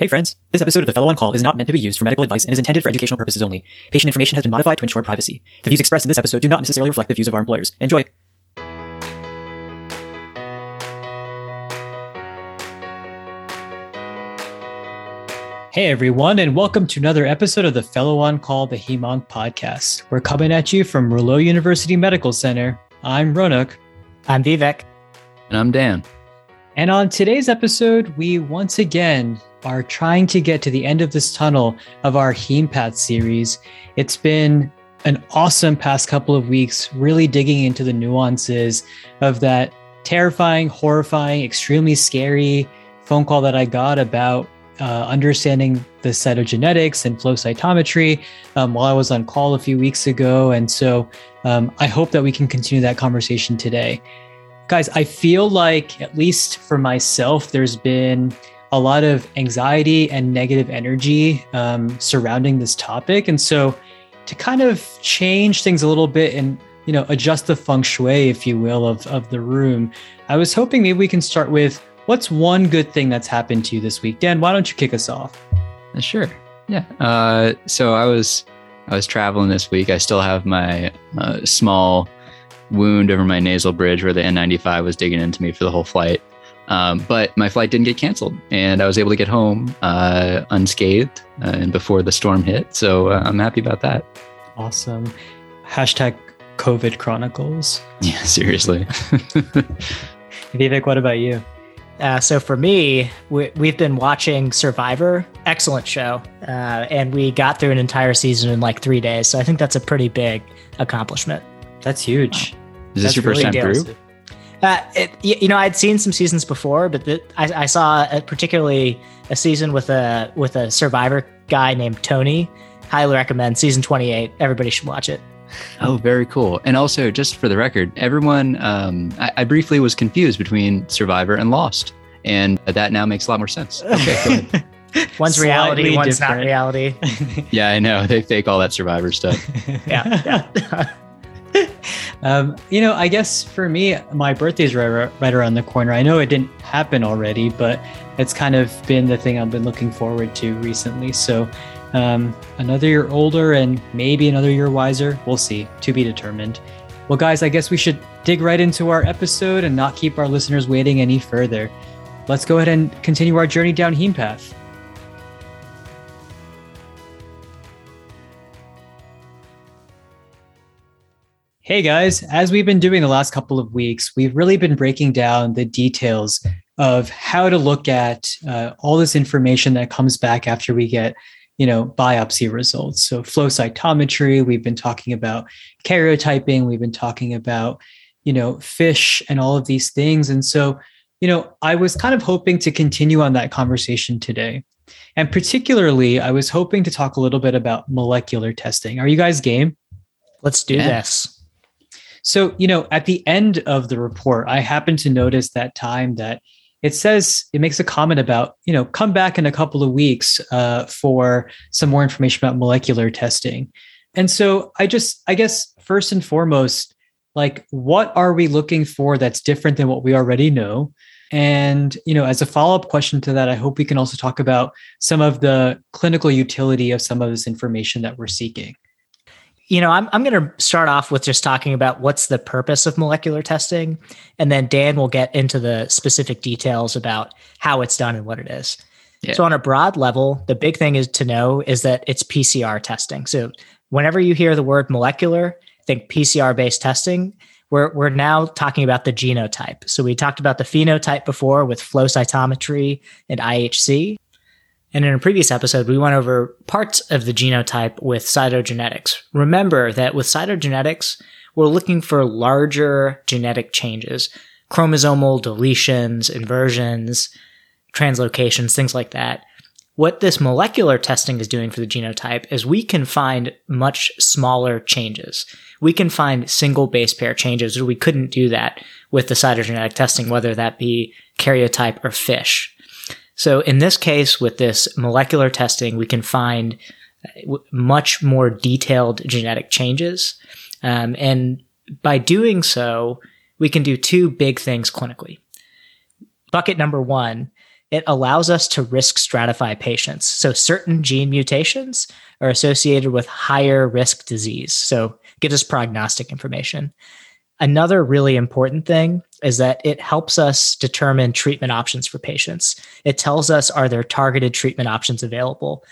Hey friends, this episode of The Fellow on Call is not meant to be used for medical advice and is intended for educational purposes only. Patient information has been modified to ensure privacy. The views expressed in this episode do not necessarily reflect the views of our employers. Enjoy! Hey everyone, and welcome to another episode of the Fellow on Call, the HEMONC podcast. We're coming at you from Rouleau University Medical Center. I'm Ronak. I'm Vivek. And I'm Dan. And on today's episode, we once again are trying to get to the end of this tunnel of our HemePath series. It's been an awesome past couple of weeks, really digging into the nuances of that terrifying, horrifying, extremely scary phone call that I got about uh, understanding the cytogenetics and flow cytometry um, while I was on call a few weeks ago. And so um, I hope that we can continue that conversation today. Guys, I feel like, at least for myself, there's been a lot of anxiety and negative energy um, surrounding this topic. And so, to kind of change things a little bit and you know adjust the feng shui, if you will, of of the room, I was hoping maybe we can start with what's one good thing that's happened to you this week. Dan, why don't you kick us off? Uh, sure. Yeah. Uh, so I was I was traveling this week. I still have my uh, small wound over my nasal bridge where the N95 was digging into me for the whole flight. Um, but my flight didn't get canceled, and I was able to get home uh, unscathed uh, and before the storm hit. So uh, I'm happy about that. Awesome. Hashtag COVID Chronicles. Yeah, seriously. Vivek, what about you? Uh, so for me, we, have been watching Survivor. Excellent show, uh, and we got through an entire season in like three days. So I think that's a pretty big accomplishment. That's huge. Is this that's your first really time through? Uh, it, you know, I'd seen some seasons before, but the, I, I, saw a, particularly a season with a with a Survivor guy named Tony. Highly recommend season twenty eight. Everybody should watch it. Oh, very cool. And also, just for the record, everyone, um, I, I, briefly was confused between Survivor and Lost, and that now makes a lot more sense. Okay, one's reality, one's different. not reality. yeah, I know they fake all that Survivor stuff. yeah. yeah. Um, you know, I guess for me, my birthday's right, right around the corner. I know it didn't happen already, but it's kind of been the thing I've been looking forward to recently. So, um, another year older and maybe another year wiser. We'll see, to be determined. Well, guys, I guess we should dig right into our episode and not keep our listeners waiting any further. Let's go ahead and continue our journey down HemePath. Hey guys, as we've been doing the last couple of weeks, we've really been breaking down the details of how to look at uh, all this information that comes back after we get, you know, biopsy results. So flow cytometry, we've been talking about karyotyping, we've been talking about, you know, fish and all of these things. And so, you know, I was kind of hoping to continue on that conversation today. And particularly, I was hoping to talk a little bit about molecular testing. Are you guys game? Let's do yeah. this. So, you know, at the end of the report, I happened to notice that time that it says it makes a comment about, you know, come back in a couple of weeks uh, for some more information about molecular testing. And so I just, I guess, first and foremost, like, what are we looking for that's different than what we already know? And, you know, as a follow up question to that, I hope we can also talk about some of the clinical utility of some of this information that we're seeking you know, I'm, I'm going to start off with just talking about what's the purpose of molecular testing. And then Dan will get into the specific details about how it's done and what it is. Yeah. So, on a broad level, the big thing is to know is that it's PCR testing. So, whenever you hear the word molecular, think PCR based testing. We're, we're now talking about the genotype. So, we talked about the phenotype before with flow cytometry and IHC. And in a previous episode, we went over parts of the genotype with cytogenetics. Remember that with cytogenetics, we're looking for larger genetic changes, chromosomal deletions, inversions, translocations, things like that. What this molecular testing is doing for the genotype is we can find much smaller changes. We can find single base pair changes, or we couldn't do that with the cytogenetic testing, whether that be karyotype or fish. So in this case, with this molecular testing, we can find uh, much more detailed genetic changes. Um, and by doing so, we can do two big things clinically. Bucket number one it allows us to risk stratify patients. So certain gene mutations are associated with higher risk disease. So gives us prognostic information. Another really important thing is that it helps us determine treatment options for patients. It tells us are there targeted treatment options available.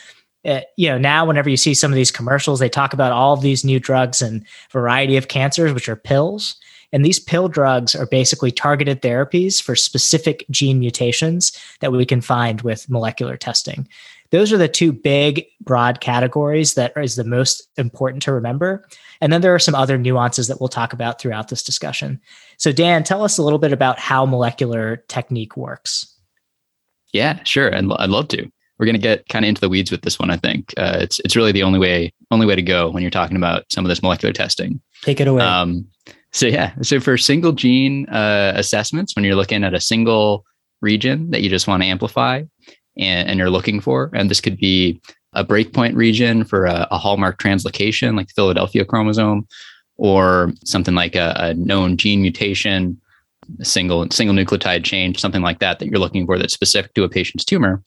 It, uh, you know, now whenever you see some of these commercials, they talk about all of these new drugs and variety of cancers, which are pills. And these pill drugs are basically targeted therapies for specific gene mutations that we can find with molecular testing. Those are the two big, broad categories that is the most important to remember. And then there are some other nuances that we'll talk about throughout this discussion. So, Dan, tell us a little bit about how molecular technique works. Yeah, sure. I'd, I'd love to. We're going to get kind of into the weeds with this one. I think uh, it's it's really the only way only way to go when you're talking about some of this molecular testing. Take it away. Um, so yeah, so for single gene uh, assessments, when you're looking at a single region that you just want to amplify and, and you're looking for, and this could be a breakpoint region for a, a hallmark translocation like the Philadelphia chromosome, or something like a, a known gene mutation, a single single nucleotide change, something like that that you're looking for that's specific to a patient's tumor.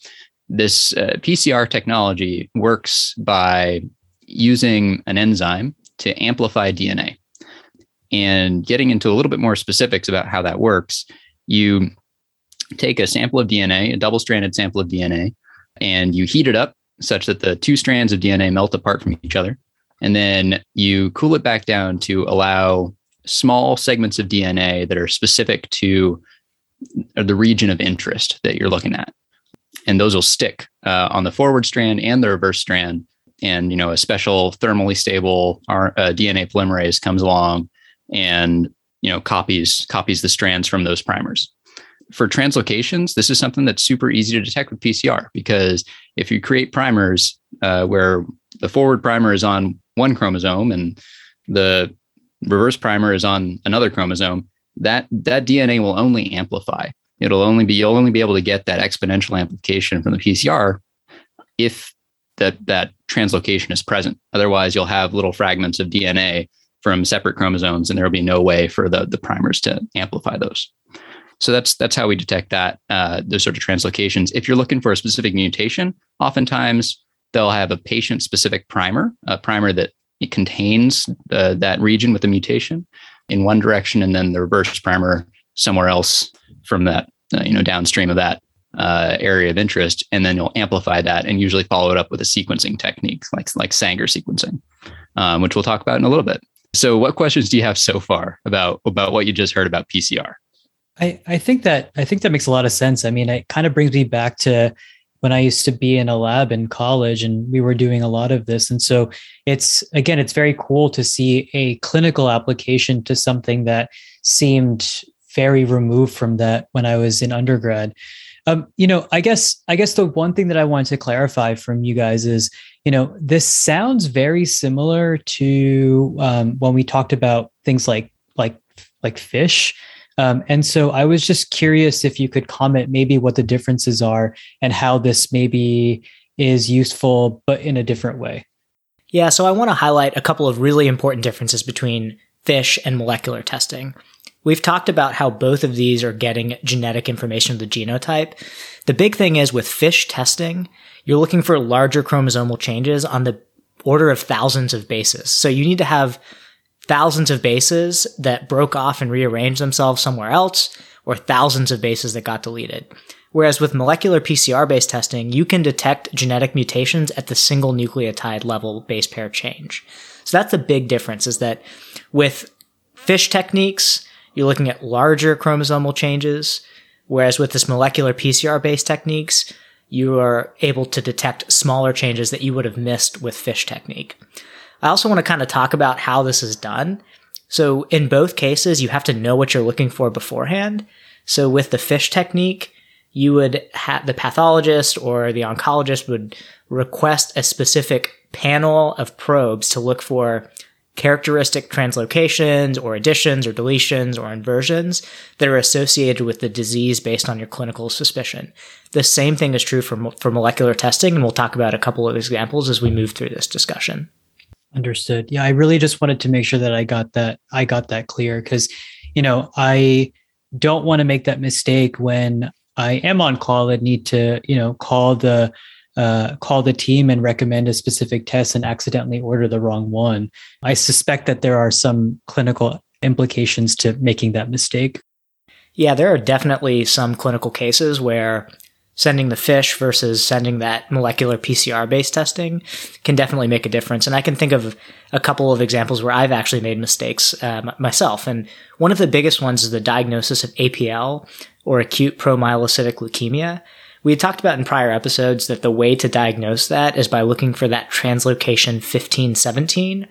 This uh, PCR technology works by using an enzyme to amplify DNA. And getting into a little bit more specifics about how that works, you take a sample of DNA, a double stranded sample of DNA, and you heat it up such that the two strands of DNA melt apart from each other. And then you cool it back down to allow small segments of DNA that are specific to the region of interest that you're looking at. And those will stick uh, on the forward strand and the reverse strand. And you know, a special thermally stable R- uh, DNA polymerase comes along and you know copies copies the strands from those primers for translocations, this is something that's super easy to detect with PCR because if you create primers uh, where the forward primer is on one chromosome and the reverse primer is on another chromosome, that that DNA will only amplify. It'll only be you'll only be able to get that exponential amplification from the PCR if that that translocation is present. Otherwise, you'll have little fragments of DNA from separate chromosomes, and there will be no way for the the primers to amplify those. So that's that's how we detect that uh, those sort of translocations. If you're looking for a specific mutation, oftentimes they'll have a patient specific primer, a primer that contains uh, that region with the mutation in one direction, and then the reverse primer somewhere else from that uh, you know downstream of that uh, area of interest, and then you'll amplify that and usually follow it up with a sequencing technique like like Sanger sequencing, um, which we'll talk about in a little bit. So, what questions do you have so far about about what you just heard about PCR? I, I think that I think that makes a lot of sense. I mean, it kind of brings me back to when I used to be in a lab in college and we were doing a lot of this. And so it's again, it's very cool to see a clinical application to something that seemed very removed from that when I was in undergrad. Um, you know, I guess I guess the one thing that I wanted to clarify from you guys is, you know, this sounds very similar to um, when we talked about things like like like fish um, and so I was just curious if you could comment maybe what the differences are and how this maybe is useful, but in a different way. Yeah, so I want to highlight a couple of really important differences between fish and molecular testing. We've talked about how both of these are getting genetic information of the genotype. The big thing is with fish testing, you're looking for larger chromosomal changes on the order of thousands of bases. So you need to have thousands of bases that broke off and rearranged themselves somewhere else, or thousands of bases that got deleted. Whereas with molecular PCR based testing, you can detect genetic mutations at the single nucleotide level base pair change. So that's the big difference is that with fish techniques, you're looking at larger chromosomal changes, whereas with this molecular PCR based techniques, you are able to detect smaller changes that you would have missed with fish technique. I also want to kind of talk about how this is done. So in both cases, you have to know what you're looking for beforehand. So with the fish technique, you would have the pathologist or the oncologist would request a specific panel of probes to look for characteristic translocations or additions or deletions or inversions that are associated with the disease based on your clinical suspicion. The same thing is true for, for molecular testing, and we'll talk about a couple of examples as we move through this discussion. Understood. Yeah, I really just wanted to make sure that I got that I got that clear because you know, I don't want to make that mistake when I am on call and need to, you know, call the uh, call the team and recommend a specific test and accidentally order the wrong one. I suspect that there are some clinical implications to making that mistake. Yeah, there are definitely some clinical cases where sending the fish versus sending that molecular PCR based testing can definitely make a difference. And I can think of a couple of examples where I've actually made mistakes uh, myself. And one of the biggest ones is the diagnosis of APL or acute promyelocytic leukemia. We had talked about in prior episodes that the way to diagnose that is by looking for that translocation 1517,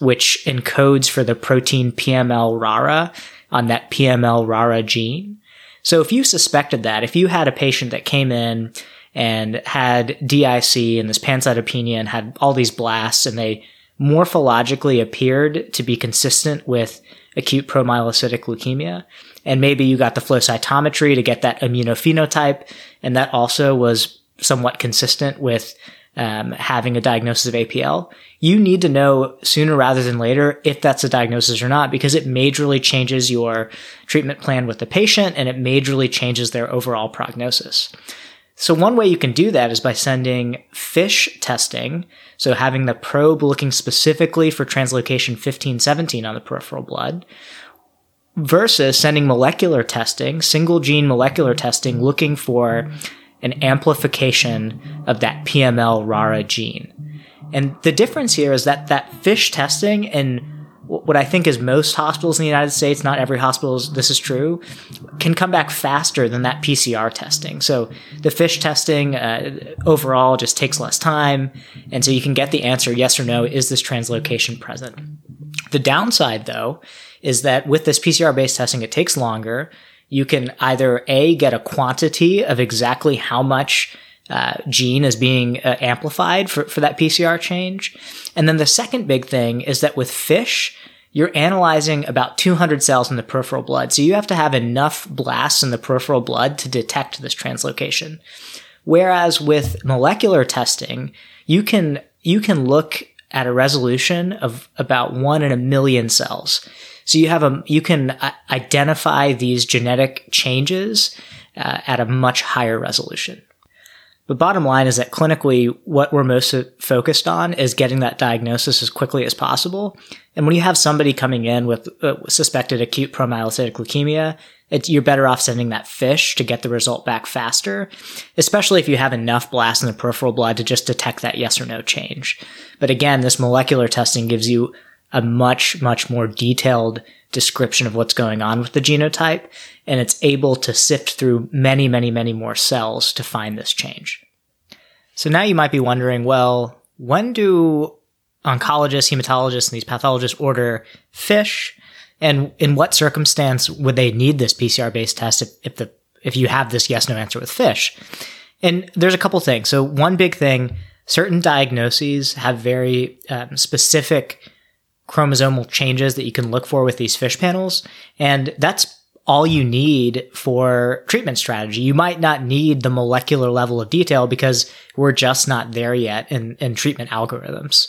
which encodes for the protein PML RARA on that PML RARA gene. So if you suspected that, if you had a patient that came in and had DIC and this pancytopenia and had all these blasts and they morphologically appeared to be consistent with acute promyelocytic leukemia, and maybe you got the flow cytometry to get that immunophenotype, and that also was somewhat consistent with um, having a diagnosis of APL, you need to know sooner rather than later if that's a diagnosis or not, because it majorly changes your treatment plan with the patient and it majorly changes their overall prognosis. So one way you can do that is by sending FISH testing. So having the probe looking specifically for translocation 1517 on the peripheral blood versus sending molecular testing, single gene molecular testing looking for an amplification of that PML RARA gene. And the difference here is that that fish testing and what I think is most hospitals in the United States, not every hospital, this is true, can come back faster than that PCR testing. So the fish testing uh, overall just takes less time. And so you can get the answer yes or no, is this translocation present? The downside, though, is that with this PCR based testing, it takes longer you can either A, get a quantity of exactly how much uh, gene is being uh, amplified for, for that PCR change. And then the second big thing is that with fish, you're analyzing about 200 cells in the peripheral blood. So you have to have enough blasts in the peripheral blood to detect this translocation. Whereas with molecular testing, you can, you can look at a resolution of about one in a million cells. So you have a, you can uh, identify these genetic changes uh, at a much higher resolution. But bottom line is that clinically, what we're most focused on is getting that diagnosis as quickly as possible. And when you have somebody coming in with uh, suspected acute promyelocytic leukemia, it, you're better off sending that fish to get the result back faster, especially if you have enough blasts in the peripheral blood to just detect that yes or no change. But again, this molecular testing gives you a much, much more detailed description of what's going on with the genotype, and it's able to sift through many, many, many more cells to find this change. So now you might be wondering, well, when do oncologists, hematologists, and these pathologists order fish? And in what circumstance would they need this PCR based test if, if the if you have this yes no answer with fish? And there's a couple things. So one big thing, certain diagnoses have very um, specific chromosomal changes that you can look for with these fish panels. And that's all you need for treatment strategy. You might not need the molecular level of detail because we're just not there yet in, in treatment algorithms.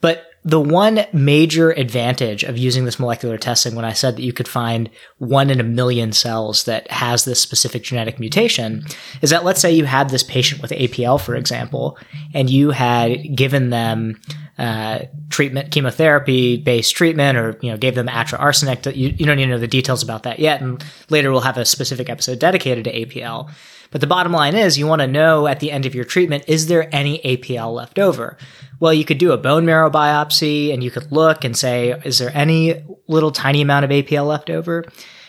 But the one major advantage of using this molecular testing when I said that you could find one in a million cells that has this specific genetic mutation is that let's say you had this patient with APL, for example, and you had given them uh, treatment, chemotherapy based treatment, or you know, gave them atra arsenic. You, you don't even know the details about that yet, and later we'll have a specific episode dedicated to APL. But the bottom line is, you want to know at the end of your treatment, is there any APL left over? Well, you could do a bone marrow biopsy, and you could look and say, is there any little tiny amount of APL left over?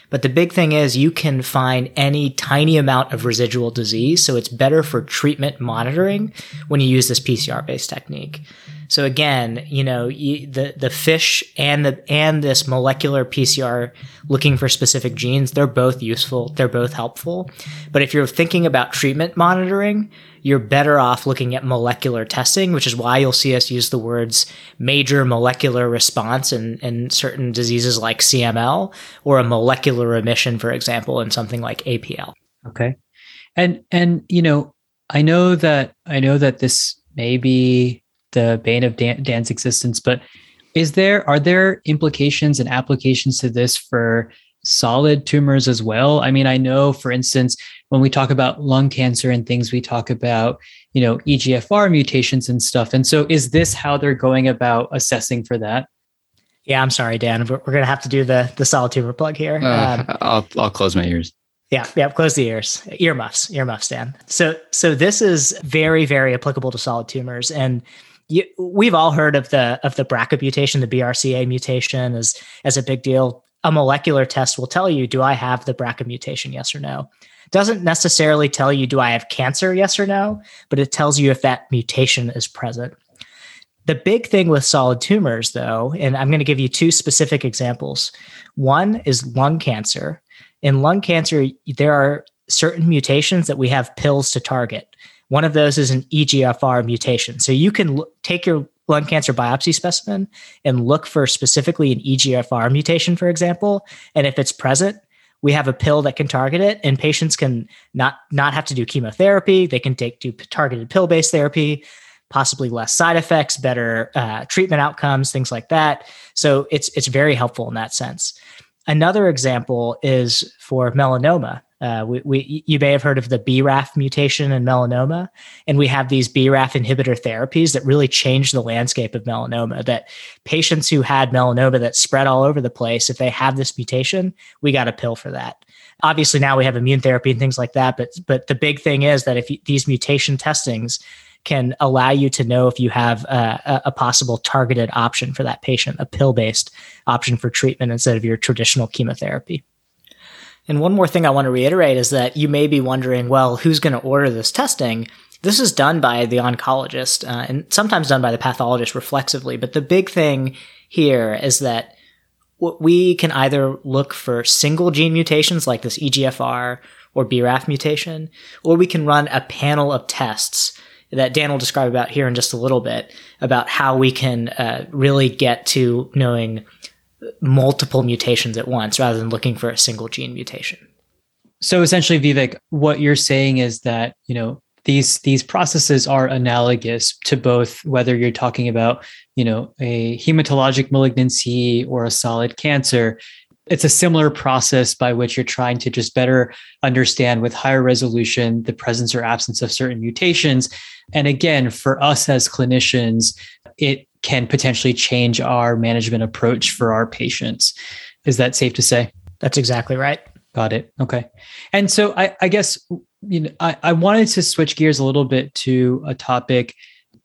But the big thing is you can find any tiny amount of residual disease. So it's better for treatment monitoring when you use this PCR based technique. So again, you know, you, the the fish and the and this molecular PCR looking for specific genes, they're both useful, they're both helpful. But if you're thinking about treatment monitoring, you're better off looking at molecular testing, which is why you'll see us use the words major molecular response in, in certain diseases like CML or a molecular remission, for example, in something like APL. Okay. And and you know, I know that I know that this may be the bane of Dan- Dan's existence. But is there are there implications and applications to this for solid tumors as well? I mean, I know, for instance, when we talk about lung cancer and things, we talk about, you know, EGFR mutations and stuff. And so is this how they're going about assessing for that? Yeah, I'm sorry, Dan. We're, we're going to have to do the the solid tumor plug here. Uh, um, I'll I'll close my ears. Yeah, yeah, close the ears. Earmuffs, earmuffs, Dan. So so this is very very applicable to solid tumors and you, we've all heard of the of the BRCA mutation, the BRCA mutation as as a big deal. A molecular test will tell you, do I have the BRCA mutation? Yes or no. Doesn't necessarily tell you, do I have cancer? Yes or no, but it tells you if that mutation is present. The big thing with solid tumors, though, and I'm going to give you two specific examples. One is lung cancer. In lung cancer, there are certain mutations that we have pills to target. One of those is an EGFR mutation. So you can l- take your lung cancer biopsy specimen and look for specifically an EGFR mutation, for example. And if it's present, we have a pill that can target it, and patients can not not have to do chemotherapy. They can take do targeted pill based therapy, possibly less side effects, better uh, treatment outcomes, things like that. So it's it's very helpful in that sense. Another example is for melanoma. Uh, we, we, you may have heard of the BRAF mutation in melanoma, and we have these BRAF inhibitor therapies that really change the landscape of melanoma. That patients who had melanoma that spread all over the place, if they have this mutation, we got a pill for that. Obviously, now we have immune therapy and things like that, but but the big thing is that if you, these mutation testings can allow you to know if you have a, a possible targeted option for that patient, a pill based option for treatment instead of your traditional chemotherapy. And one more thing I want to reiterate is that you may be wondering, well, who's going to order this testing? This is done by the oncologist uh, and sometimes done by the pathologist reflexively. But the big thing here is that we can either look for single gene mutations like this EGFR or BRAF mutation, or we can run a panel of tests that Dan will describe about here in just a little bit about how we can uh, really get to knowing multiple mutations at once rather than looking for a single gene mutation. So essentially, Vivek, what you're saying is that you know these these processes are analogous to both whether you're talking about you know a hematologic malignancy or a solid cancer it's a similar process by which you're trying to just better understand with higher resolution the presence or absence of certain mutations and again for us as clinicians it can potentially change our management approach for our patients. Is that safe to say? That's exactly right. Got it. Okay. And so I, I guess you know I, I wanted to switch gears a little bit to a topic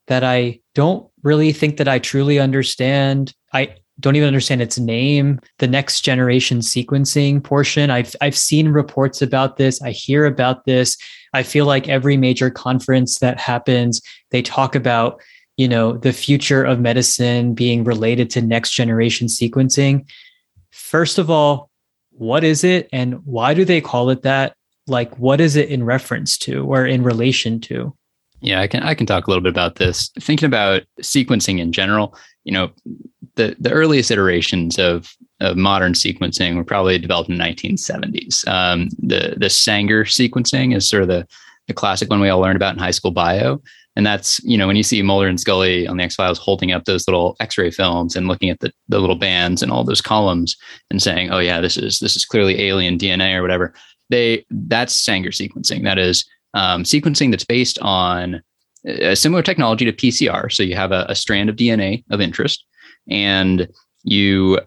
that I don't really think that I truly understand. I don't even understand its name, the next generation sequencing portion. I've I've seen reports about this. I hear about this. I feel like every major conference that happens, they talk about you know the future of medicine being related to next generation sequencing. First of all what is it and why do they call it that? Like what is it in reference to or in relation to? Yeah i can i can talk a little bit about this. Thinking about sequencing in general you know the the earliest iterations of of modern sequencing were probably developed in the 1970s um, the the sanger sequencing is sort of the the classic one we all learned about in high school bio and that's, you know, when you see Mulder and Scully on the X Files holding up those little X-ray films and looking at the, the little bands and all those columns and saying, oh yeah, this is this is clearly alien DNA or whatever. They that's Sanger sequencing. That is um, sequencing that's based on a similar technology to PCR. So you have a, a strand of DNA of interest and you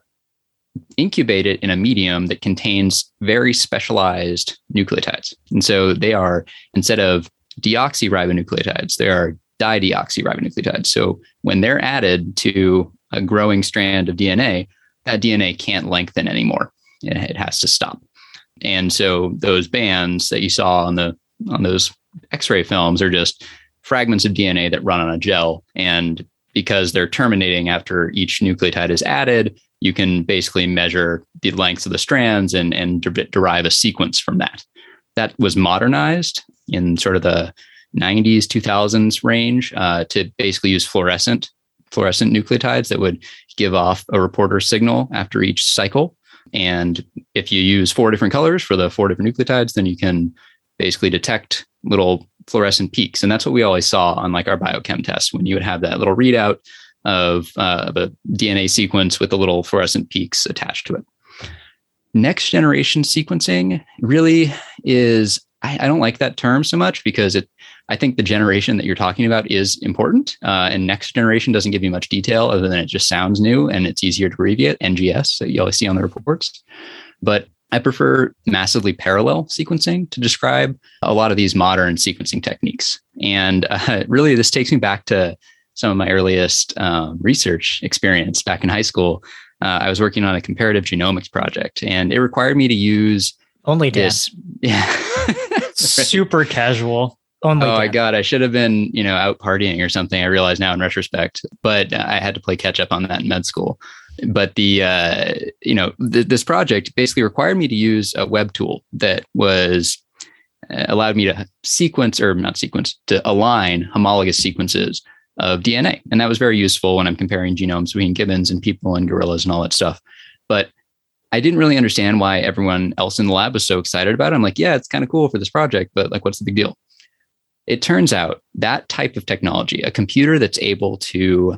incubate it in a medium that contains very specialized nucleotides. And so they are, instead of deoxyribonucleotides. They are dideoxyribonucleotides. So when they're added to a growing strand of DNA, that DNA can't lengthen anymore. It has to stop. And so those bands that you saw on the on those X-ray films are just fragments of DNA that run on a gel. And because they're terminating after each nucleotide is added, you can basically measure the lengths of the strands and, and de- derive a sequence from that. That was modernized in sort of the 90s 2000s range uh, to basically use fluorescent fluorescent nucleotides that would give off a reporter signal after each cycle. And if you use four different colors for the four different nucleotides then you can basically detect little fluorescent peaks. And that's what we always saw on like our biochem test when you would have that little readout of, uh, dna sequence with the little fluorescent peaks attached to it next generation sequencing really is I, I, don't like that term so much because it I think the generation that you're talking about is important. Uh, and next generation doesn't give you much detail other than it just sounds new and it's easier to abbreviate NGS that you always see on the reports. But I prefer massively parallel sequencing to describe a lot of these modern sequencing techniques. And uh, really, this takes me back to some of my earliest um, research experience back in high school. Uh, I was working on a comparative genomics project, and it required me to use only this. Yeah, super casual. Only oh my god, I should have been you know out partying or something. I realize now in retrospect, but I had to play catch up on that in med school but the uh, you know th- this project basically required me to use a web tool that was uh, allowed me to sequence or not sequence to align homologous sequences of DNA, and that was very useful when I'm comparing genomes between gibbons and people and gorillas and all that stuff. But I didn't really understand why everyone else in the lab was so excited about it. I'm like, yeah, it's kind of cool for this project, but like, what's the big deal? It turns out that type of technology, a computer that's able to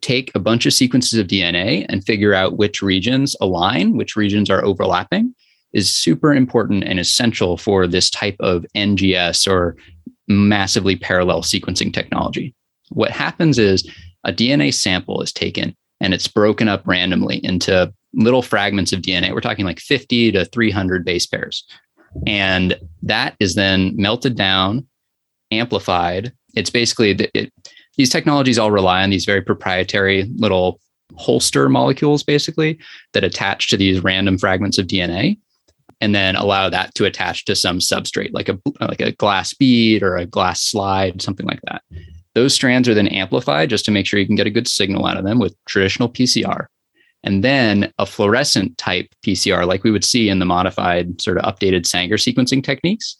take a bunch of sequences of DNA and figure out which regions align, which regions are overlapping, is super important and essential for this type of NGS or massively parallel sequencing technology. What happens is a DNA sample is taken and it's broken up randomly into little fragments of DNA. We're talking like 50 to 300 base pairs. And that is then melted down, amplified. It's basically, it, these technologies all rely on these very proprietary little holster molecules, basically, that attach to these random fragments of DNA and then allow that to attach to some substrate like a like a glass bead or a glass slide something like that those strands are then amplified just to make sure you can get a good signal out of them with traditional pcr and then a fluorescent type pcr like we would see in the modified sort of updated sanger sequencing techniques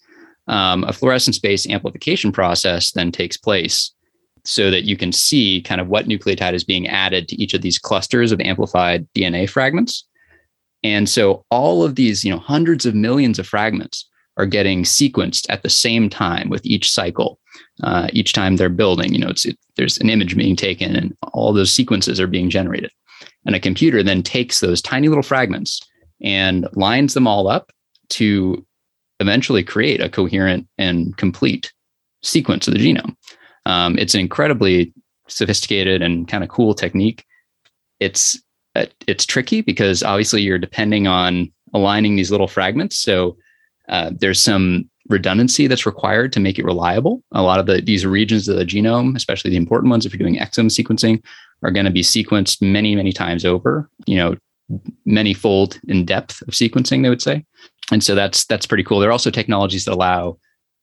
um, a fluorescence based amplification process then takes place so that you can see kind of what nucleotide is being added to each of these clusters of amplified DNA fragments. And so all of these, you know, hundreds of millions of fragments are getting sequenced at the same time with each cycle. Uh, each time they're building, you know, it's it, there's an image being taken, and all those sequences are being generated. And a computer then takes those tiny little fragments and lines them all up to eventually create a coherent and complete sequence of the genome. Um, it's an incredibly sophisticated and kind of cool technique. It's uh, it's tricky because obviously you're depending on aligning these little fragments. So uh, there's some redundancy that's required to make it reliable. A lot of the these regions of the genome, especially the important ones, if you're doing exome sequencing, are going to be sequenced many many times over. You know, many fold in depth of sequencing. They would say, and so that's that's pretty cool. There are also technologies that allow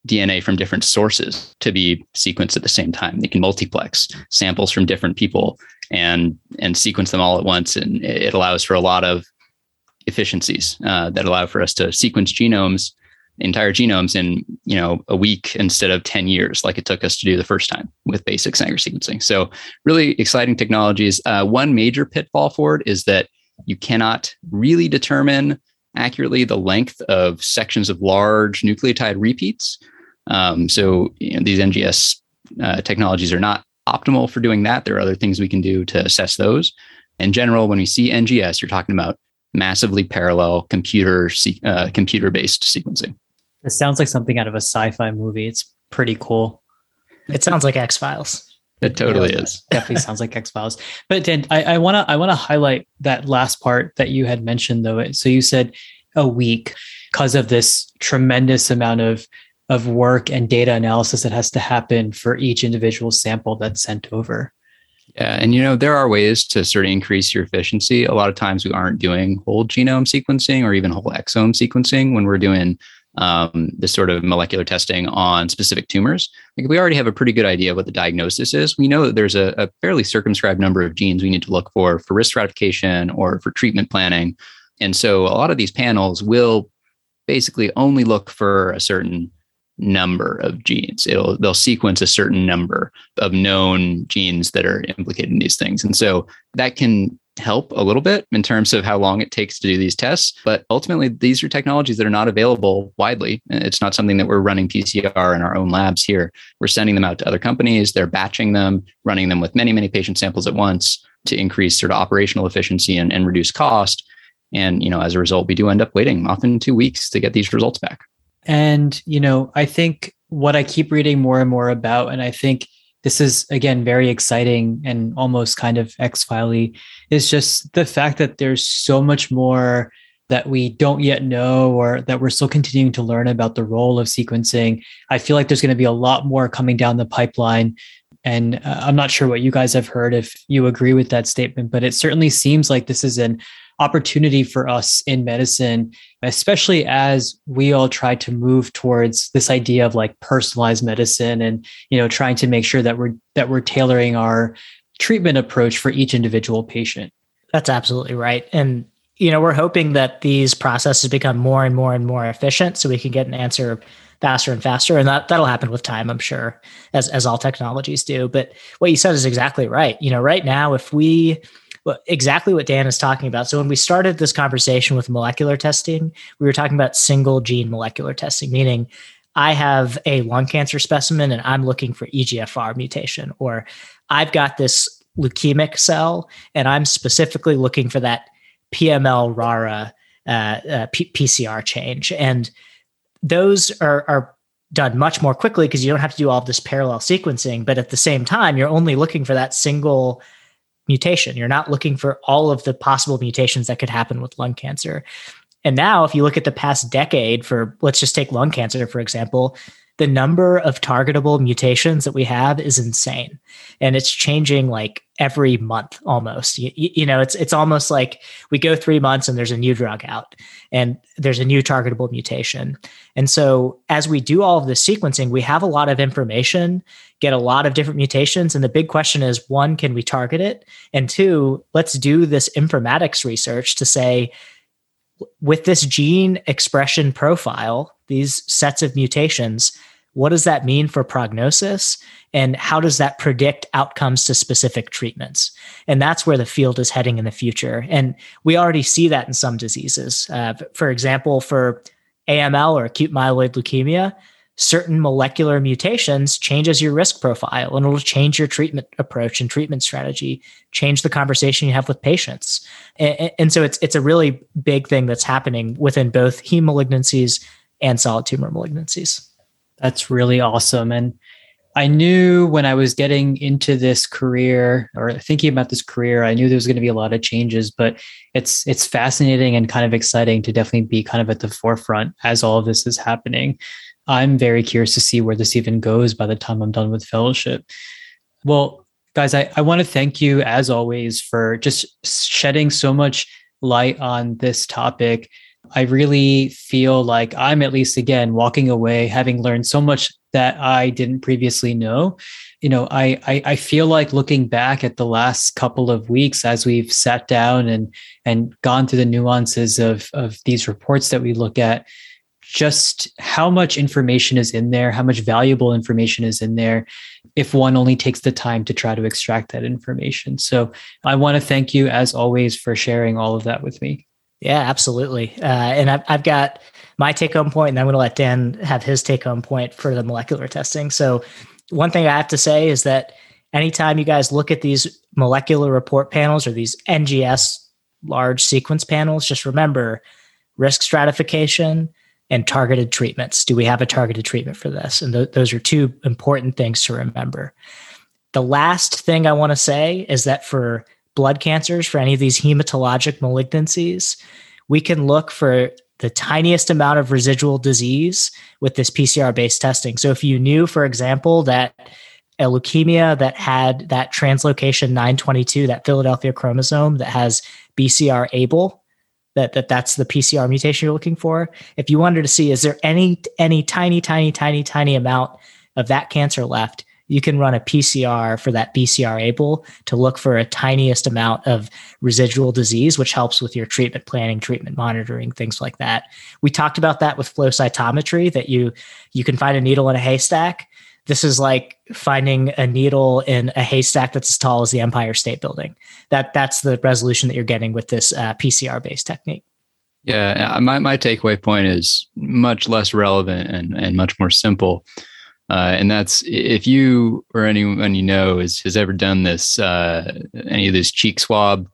DNA from different sources to be sequenced at the same time. They can multiplex samples from different people and and sequence them all at once, and it allows for a lot of efficiencies uh, that allow for us to sequence genomes, entire genomes, in you know a week instead of ten years, like it took us to do the first time with basic Sanger sequencing. So, really exciting technologies. Uh, one major pitfall for it is that you cannot really determine accurately the length of sections of large nucleotide repeats um, so you know, these NGS uh, technologies are not optimal for doing that. There are other things we can do to assess those. In general, when we see NGS, you're talking about massively parallel computer uh, computer based sequencing. It sounds like something out of a sci-fi movie. It's pretty cool. It sounds like X Files. It totally yeah, is. definitely sounds like X Files. But Dan, I want to I want to highlight that last part that you had mentioned though. So you said a week because of this tremendous amount of of work and data analysis that has to happen for each individual sample that's sent over. Yeah, and you know there are ways to sort of increase your efficiency. A lot of times we aren't doing whole genome sequencing or even whole exome sequencing when we're doing um, this sort of molecular testing on specific tumors. Like we already have a pretty good idea of what the diagnosis is. We know that there's a, a fairly circumscribed number of genes we need to look for for risk stratification or for treatment planning, and so a lot of these panels will basically only look for a certain number of genes. It'll they'll sequence a certain number of known genes that are implicated in these things. And so that can help a little bit in terms of how long it takes to do these tests. But ultimately, these are technologies that are not available widely. It's not something that we're running PCR in our own labs here. We're sending them out to other companies. They're batching them, running them with many, many patient samples at once to increase sort of operational efficiency and, and reduce cost. And, you know, as a result, we do end up waiting often two weeks to get these results back. And, you know, I think what I keep reading more and more about, and I think this is again very exciting and almost kind of X filey, is just the fact that there's so much more that we don't yet know or that we're still continuing to learn about the role of sequencing. I feel like there's going to be a lot more coming down the pipeline. And uh, I'm not sure what you guys have heard if you agree with that statement, but it certainly seems like this is an opportunity for us in medicine, especially as we all try to move towards this idea of like personalized medicine and, you know, trying to make sure that we're that we're tailoring our treatment approach for each individual patient. That's absolutely right. And you know, we're hoping that these processes become more and more and more efficient so we can get an answer faster and faster. And that, that'll happen with time, I'm sure, as, as all technologies do. But what you said is exactly right. You know, right now, if we, well, exactly what Dan is talking about. So when we started this conversation with molecular testing, we were talking about single gene molecular testing, meaning I have a lung cancer specimen and I'm looking for EGFR mutation, or I've got this leukemic cell and I'm specifically looking for that PML RARA uh, uh, P- PCR change. And those are, are done much more quickly because you don't have to do all this parallel sequencing. But at the same time, you're only looking for that single mutation. You're not looking for all of the possible mutations that could happen with lung cancer. And now, if you look at the past decade for, let's just take lung cancer, for example, the number of targetable mutations that we have is insane. And it's changing like every month almost. You, you, know it's it's almost like we go 3 months and there's a new drug out and there's a new targetable mutation. And so as we do all of this sequencing we have a lot of information get a lot of different mutations and the big question is one can we target it? And two let's do this informatics research to say with this gene expression profile, these sets of mutations, what does that mean for prognosis? And how does that predict outcomes to specific treatments? And that's where the field is heading in the future. And we already see that in some diseases. Uh, for example, for AML or acute myeloid leukemia, certain molecular mutations changes your risk profile and it'll change your treatment approach and treatment strategy change the conversation you have with patients and, and, so it's it's a really big thing that's happening within both heme malignancies and solid tumor malignancies that's really awesome and i knew when i was getting into this career or thinking about this career i knew there was going to be a lot of changes but it's it's fascinating and kind of exciting to definitely be kind of at the forefront as all of this is happening I'm very curious to see where this even goes by the time I'm done with fellowship. Well, guys, I, I want to thank you as always for just shedding so much light on this topic. I really feel like I'm at least again walking away having learned so much that I didn't previously know. You know, I, I, I feel like looking back at the last couple of weeks as we've sat down and and gone through the nuances of of these reports that we look at, just how much information is in there, how much valuable information is in there if one only takes the time to try to extract that information. So I want to thank you as always for sharing all of that with me. Yeah, absolutely. Uh, and I've, I've got my take home point, and I'm going to let Dan have his take home point for the molecular testing. So, one thing I have to say is that anytime you guys look at these molecular report panels or these NGS large sequence panels, just remember risk stratification and targeted treatments. Do we have a targeted treatment for this? And th- those are two important things to remember. The last thing I want to say is that for blood cancers, for any of these hematologic malignancies, we can look for the tiniest amount of residual disease with this PCR based testing. So if you knew, for example, that a leukemia that had that translocation 922, that Philadelphia chromosome that has BCR ABL, that, that that's the PCR mutation you're looking for. If you wanted to see, is there any any tiny, tiny, tiny, tiny amount of that cancer left, you can run a PCR for that BCR ABL to look for a tiniest amount of residual disease, which helps with your treatment planning, treatment monitoring, things like that. We talked about that with flow cytometry, that you you can find a needle in a haystack this is like finding a needle in a haystack that's as tall as the Empire State Building. That that's the resolution that you're getting with this uh, PCR based technique. Yeah, my my takeaway point is much less relevant and and much more simple. Uh, and that's if you or anyone you know has, has ever done this, uh, any of these cheek swab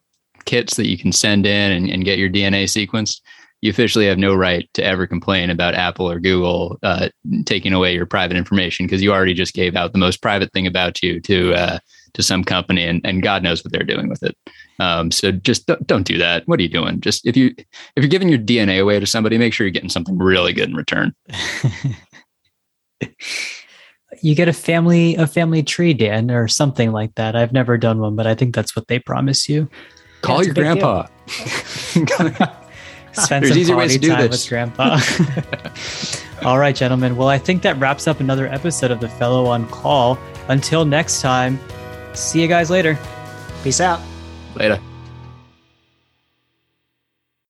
kits that you can send in and, and get your DNA sequenced, you officially have no right to ever complain about Apple or Google uh, taking away your private information because you already just gave out the most private thing about you to uh, to some company, and, and God knows what they're doing with it. Um, so just don't, don't do that. What are you doing? Just if you if you're giving your DNA away to somebody, make sure you're getting something really good in return. you get a family a family tree, Dan, or something like that. I've never done one, but I think that's what they promise you. Call yeah, your grandpa. Spend There's easier ways to do this. with grandpa. All right, gentlemen. Well, I think that wraps up another episode of the Fellow on Call. Until next time, see you guys later. Peace out. Later.